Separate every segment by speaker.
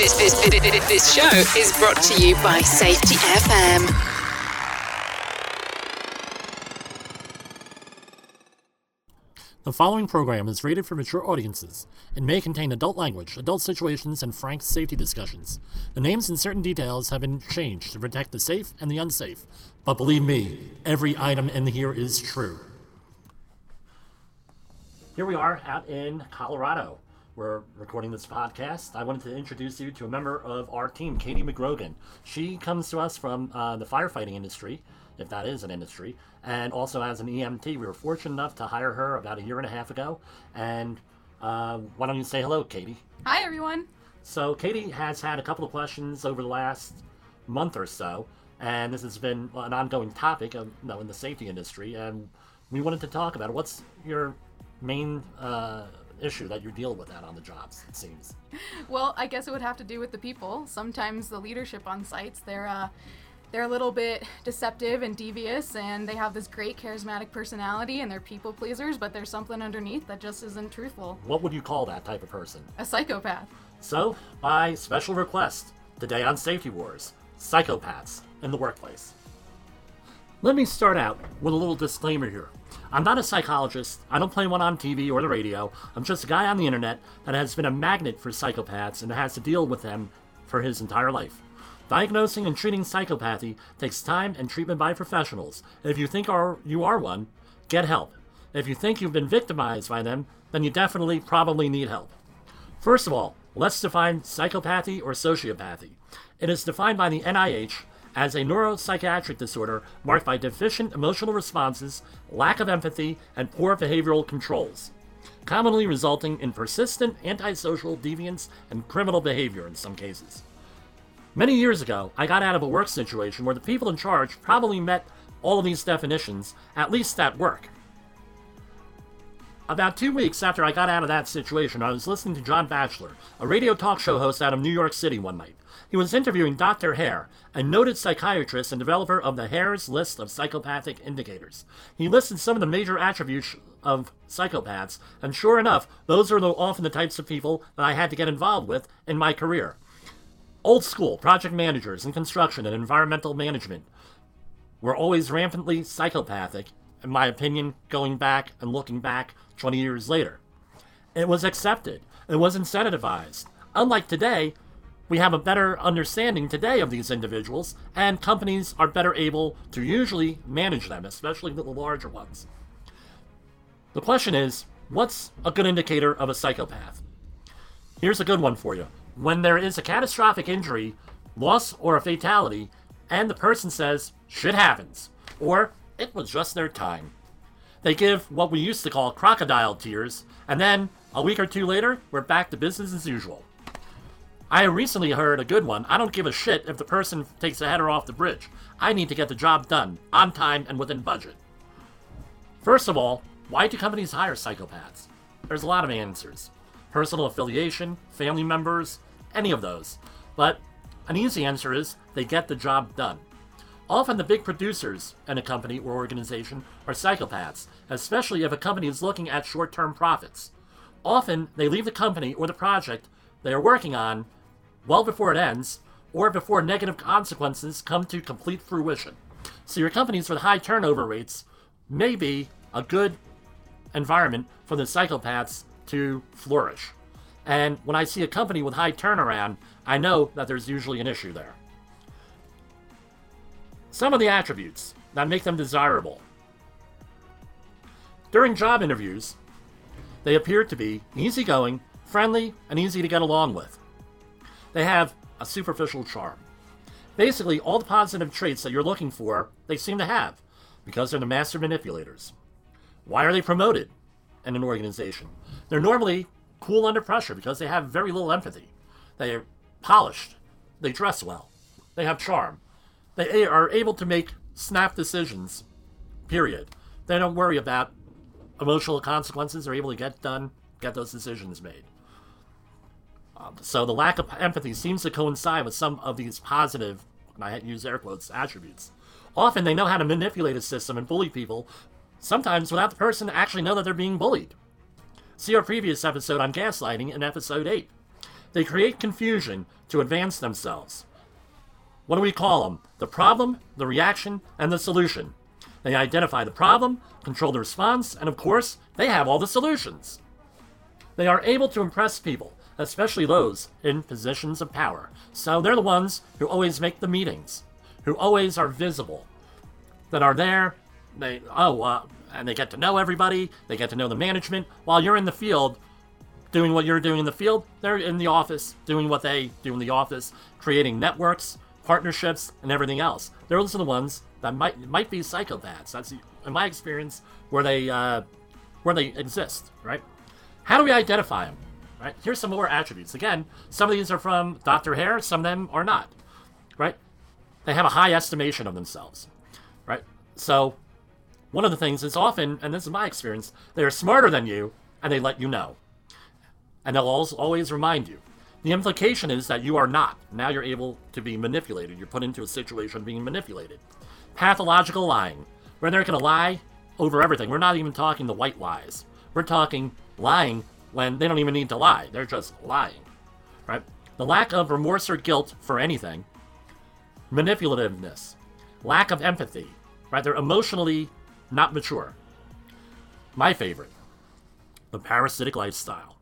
Speaker 1: This, this, this, this show is brought to you by Safety FM.
Speaker 2: The following program is rated for mature audiences and may contain adult language, adult situations, and frank safety discussions. The names and certain details have been changed to protect the safe and the unsafe, but believe me, every item in here is true. Here we are out in Colorado. We're recording this podcast. I wanted to introduce you to a member of our team, Katie McGrogan. She comes to us from uh, the firefighting industry, if that is an industry, and also as an EMT. We were fortunate enough to hire her about a year and a half ago. And uh, why don't you say hello, Katie?
Speaker 3: Hi, everyone.
Speaker 2: So, Katie has had a couple of questions over the last month or so, and this has been an ongoing topic of, you know, in the safety industry. And we wanted to talk about it. What's your main uh, issue that you deal with that on the jobs? It seems.
Speaker 3: Well, I guess it would have to do with the people. Sometimes the leadership on sites, they're uh, they're a little bit deceptive and devious, and they have this great charismatic personality, and they're people pleasers, but there's something underneath that just isn't truthful.
Speaker 2: What would you call that type of person?
Speaker 3: A psychopath.
Speaker 2: So, by special request, today on Safety Wars, psychopaths in the workplace. Let me start out with a little disclaimer here. I'm not a psychologist, I don't play one on TV or the radio, I'm just a guy on the internet that has been a magnet for psychopaths and has to deal with them for his entire life. Diagnosing and treating psychopathy takes time and treatment by professionals. If you think are, you are one, get help. If you think you've been victimized by them, then you definitely probably need help. First of all, let's define psychopathy or sociopathy. It is defined by the NIH as a neuropsychiatric disorder marked by deficient emotional responses, lack of empathy, and poor behavioral controls, commonly resulting in persistent antisocial deviance and criminal behavior in some cases. Many years ago, I got out of a work situation where the people in charge probably met all of these definitions, at least at work. About two weeks after I got out of that situation, I was listening to John Batchelor, a radio talk show host out of New York City one night. He was interviewing Dr. Hare, a noted psychiatrist and developer of the Hare's list of psychopathic indicators. He listed some of the major attributes of psychopaths, and sure enough, those are often the types of people that I had to get involved with in my career. Old school project managers in construction and environmental management were always rampantly psychopathic, in my opinion, going back and looking back 20 years later. It was accepted, it was incentivized. Unlike today, we have a better understanding today of these individuals, and companies are better able to usually manage them, especially the larger ones. The question is what's a good indicator of a psychopath? Here's a good one for you. When there is a catastrophic injury, loss, or a fatality, and the person says, shit happens, or it was just their time. They give what we used to call crocodile tears, and then, a week or two later, we're back to business as usual. I recently heard a good one. I don't give a shit if the person takes a header off the bridge. I need to get the job done, on time and within budget. First of all, why do companies hire psychopaths? There's a lot of answers personal affiliation, family members, any of those. But an easy answer is they get the job done. Often the big producers in a company or organization are psychopaths, especially if a company is looking at short term profits. Often they leave the company or the project they are working on well before it ends or before negative consequences come to complete fruition. So your companies with high turnover rates may be a good environment for the psychopaths to flourish. And when I see a company with high turnaround, I know that there's usually an issue there. Some of the attributes that make them desirable. During job interviews, they appear to be easygoing, friendly, and easy to get along with. They have a superficial charm. Basically, all the positive traits that you're looking for, they seem to have, because they're the master manipulators. Why are they promoted in an organization? They're normally cool under pressure because they have very little empathy. They are polished. They dress well. They have charm. They are able to make snap decisions, period. They don't worry about emotional consequences. They're able to get done, get those decisions made. Um, so the lack of empathy seems to coincide with some of these positive, and I use air quotes, attributes. Often they know how to manipulate a system and bully people, sometimes without the person actually know that they're being bullied. See our previous episode on gaslighting in episode 8. They create confusion to advance themselves. What do we call them? The problem, the reaction, and the solution. They identify the problem, control the response, and of course, they have all the solutions. They are able to impress people, especially those in positions of power. So they're the ones who always make the meetings, who always are visible, that are there. They, oh, uh, and they get to know everybody, they get to know the management. While you're in the field doing what you're doing in the field, they're in the office doing what they do in the office, creating networks, partnerships, and everything else. Those are also the ones that might might be psychopaths. That's in my experience where they uh, where they exist, right? How do we identify them? Right? Here's some more attributes. Again, some of these are from Dr. Hare, some of them are not. Right? They have a high estimation of themselves. Right? So one of the things is often, and this is my experience, they are smarter than you and they let you know. And they'll always remind you. The implication is that you are not. Now you're able to be manipulated. You're put into a situation being manipulated. Pathological lying, where they're going to lie over everything. We're not even talking the white lies. We're talking lying when they don't even need to lie. They're just lying, right? The lack of remorse or guilt for anything, manipulativeness, lack of empathy, right? They're emotionally not mature. My favorite, the parasitic lifestyle.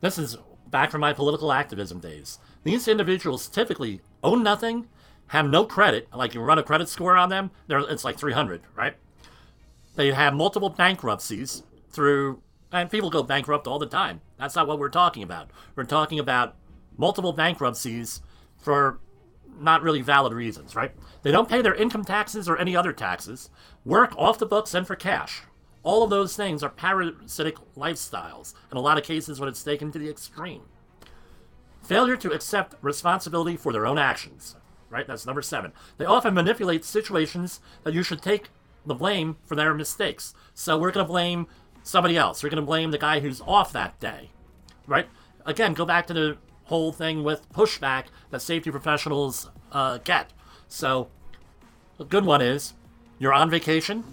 Speaker 2: This is back from my political activism days. These individuals typically own nothing, have no credit, like you run a credit score on them, it's like 300, right? They have multiple bankruptcies through and people go bankrupt all the time. That's not what we're talking about. We're talking about multiple bankruptcies for not really valid reasons, right? They don't pay their income taxes or any other taxes, work off the books and for cash. All of those things are parasitic lifestyles, in a lot of cases when it's taken to the extreme. Failure to accept responsibility for their own actions, right? That's number seven. They often manipulate situations that you should take the blame for their mistakes. So we're going to blame somebody else. You're going to blame the guy who's off that day, right? Again, go back to the whole thing with pushback that safety professionals uh, get. So, a good one is you're on vacation,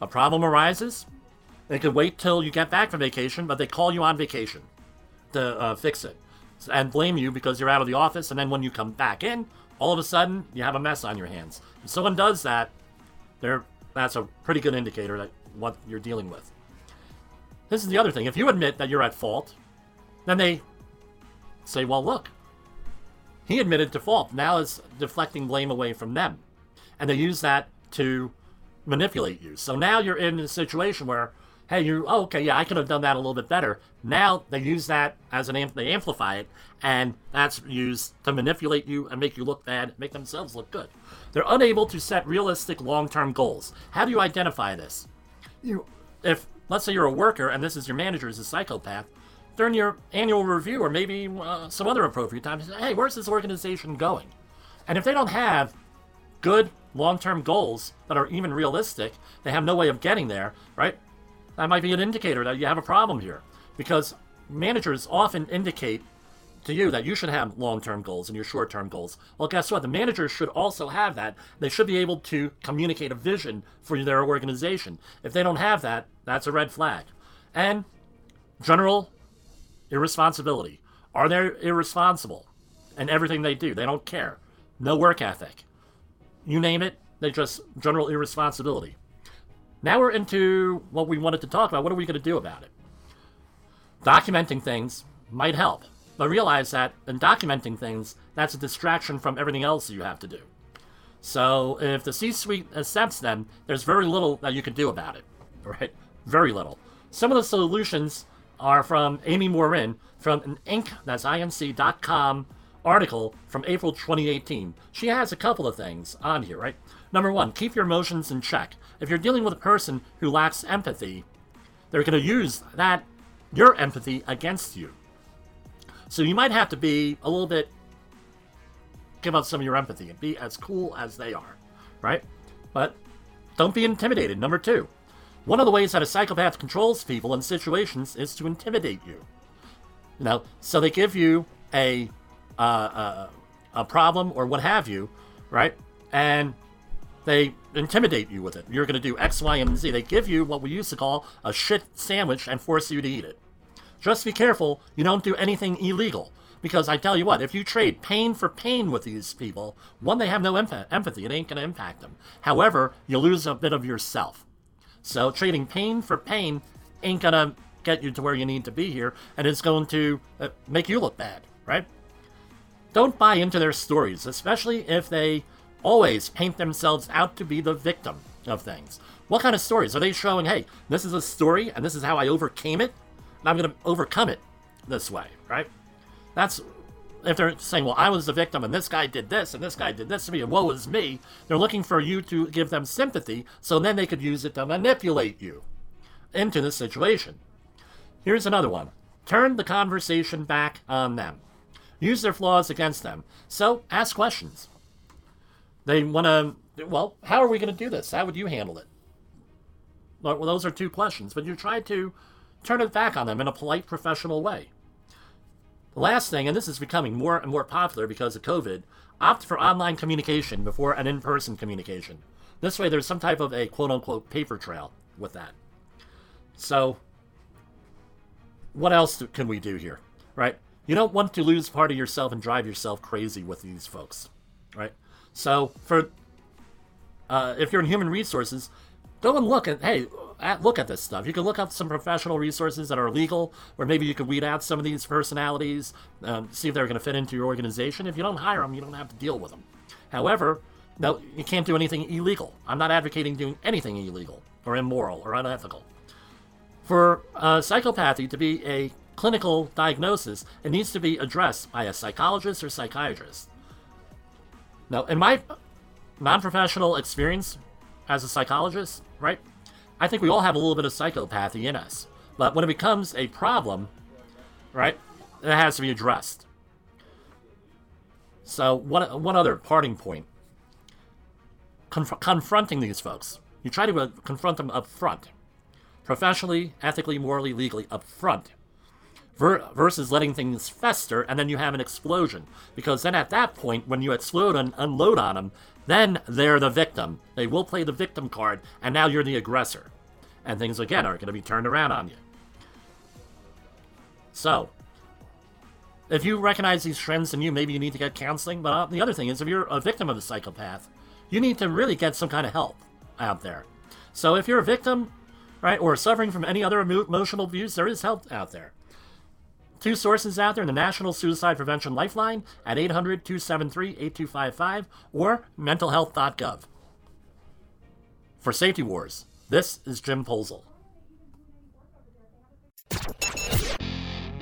Speaker 2: a problem arises, they could wait till you get back from vacation, but they call you on vacation to uh, fix it and blame you because you're out of the office. And then when you come back in, all of a sudden you have a mess on your hands. If someone does that, they're, that's a pretty good indicator that what you're dealing with. This is the other thing. If you admit that you're at fault, then they say, well, look, he admitted to fault. Now it's deflecting blame away from them. And they use that to manipulate you. So now you're in a situation where, hey, you, oh, okay, yeah, I could have done that a little bit better. Now they use that as an, amp- they amplify it, and that's used to manipulate you and make you look bad, make themselves look good. They're unable to set realistic long term goals. How do you identify this? You, if let's say you're a worker and this is your manager is a psychopath, during your annual review or maybe uh, some other appropriate time, say, hey, where's this organization going? And if they don't have good long-term goals that are even realistic, they have no way of getting there, right? That might be an indicator that you have a problem here, because managers often indicate to you that you should have long-term goals and your short-term goals. Well, guess what? The managers should also have that. They should be able to communicate a vision for their organization. If they don't have that, that's a red flag. And general irresponsibility. Are they irresponsible in everything they do? They don't care. No work ethic. You name it, they just general irresponsibility. Now we're into what we wanted to talk about. What are we going to do about it? Documenting things might help. But realize that in documenting things, that's a distraction from everything else you have to do. So if the C-suite accepts them, there's very little that you can do about it, right? Very little. Some of the solutions are from Amy Morin from an Inc. That's inc.com article from April 2018. She has a couple of things on here, right? Number one, keep your emotions in check. If you're dealing with a person who lacks empathy, they're going to use that your empathy against you. So you might have to be a little bit, give up some of your empathy and be as cool as they are, right? But don't be intimidated. Number two, one of the ways that a psychopath controls people in situations is to intimidate you. You know, so they give you a uh, uh, a problem or what have you, right? And they intimidate you with it. You're going to do X, Y, and Z. They give you what we used to call a shit sandwich and force you to eat it. Just be careful you don't do anything illegal. Because I tell you what, if you trade pain for pain with these people, one, they have no empathy. It ain't going to impact them. However, you lose a bit of yourself. So trading pain for pain ain't going to get you to where you need to be here, and it's going to uh, make you look bad, right? Don't buy into their stories, especially if they always paint themselves out to be the victim of things. What kind of stories? Are they showing, hey, this is a story and this is how I overcame it, I'm going to overcome it this way, right? That's if they're saying, well, I was the victim and this guy did this and this guy did this to me and woe is me, they're looking for you to give them sympathy so then they could use it to manipulate you into the situation. Here's another one turn the conversation back on them, use their flaws against them. So ask questions. They want to, well, how are we going to do this? How would you handle it? Well, those are two questions, but you try to turn it back on them in a polite, professional way. The last thing, and this is becoming more and more popular because of COVID, opt for online communication before an in person communication. This way, there's some type of a quote unquote paper trail with that. So, what else can we do here, right? You don't want to lose part of yourself and drive yourself crazy with these folks, right? So, for uh, if you're in human resources, go and look at hey, at, look at this stuff. You can look up some professional resources that are legal, or maybe you could weed out some of these personalities, um, see if they're going to fit into your organization. If you don't hire them, you don't have to deal with them. However, no, you can't do anything illegal. I'm not advocating doing anything illegal or immoral or unethical. For uh, psychopathy to be a clinical diagnosis, it needs to be addressed by a psychologist or psychiatrist. Now, in my non professional experience as a psychologist, right, I think we all have a little bit of psychopathy in us. But when it becomes a problem, right, it has to be addressed. So, one, one other parting point Conf- confronting these folks. You try to uh, confront them up front, professionally, ethically, morally, legally, up front, ver- versus letting things fester and then you have an explosion. Because then at that point, when you explode and unload on them, then they're the victim. They will play the victim card, and now you're the aggressor. And things again are going to be turned around on you. So, if you recognize these trends in you, maybe you need to get counseling. But uh, the other thing is, if you're a victim of a psychopath, you need to really get some kind of help out there. So, if you're a victim, right, or suffering from any other emotional abuse, there is help out there. Two sources out there in the National Suicide Prevention Lifeline at 800 273 8255 or mentalhealth.gov. For Safety Wars, this is Jim Polzel.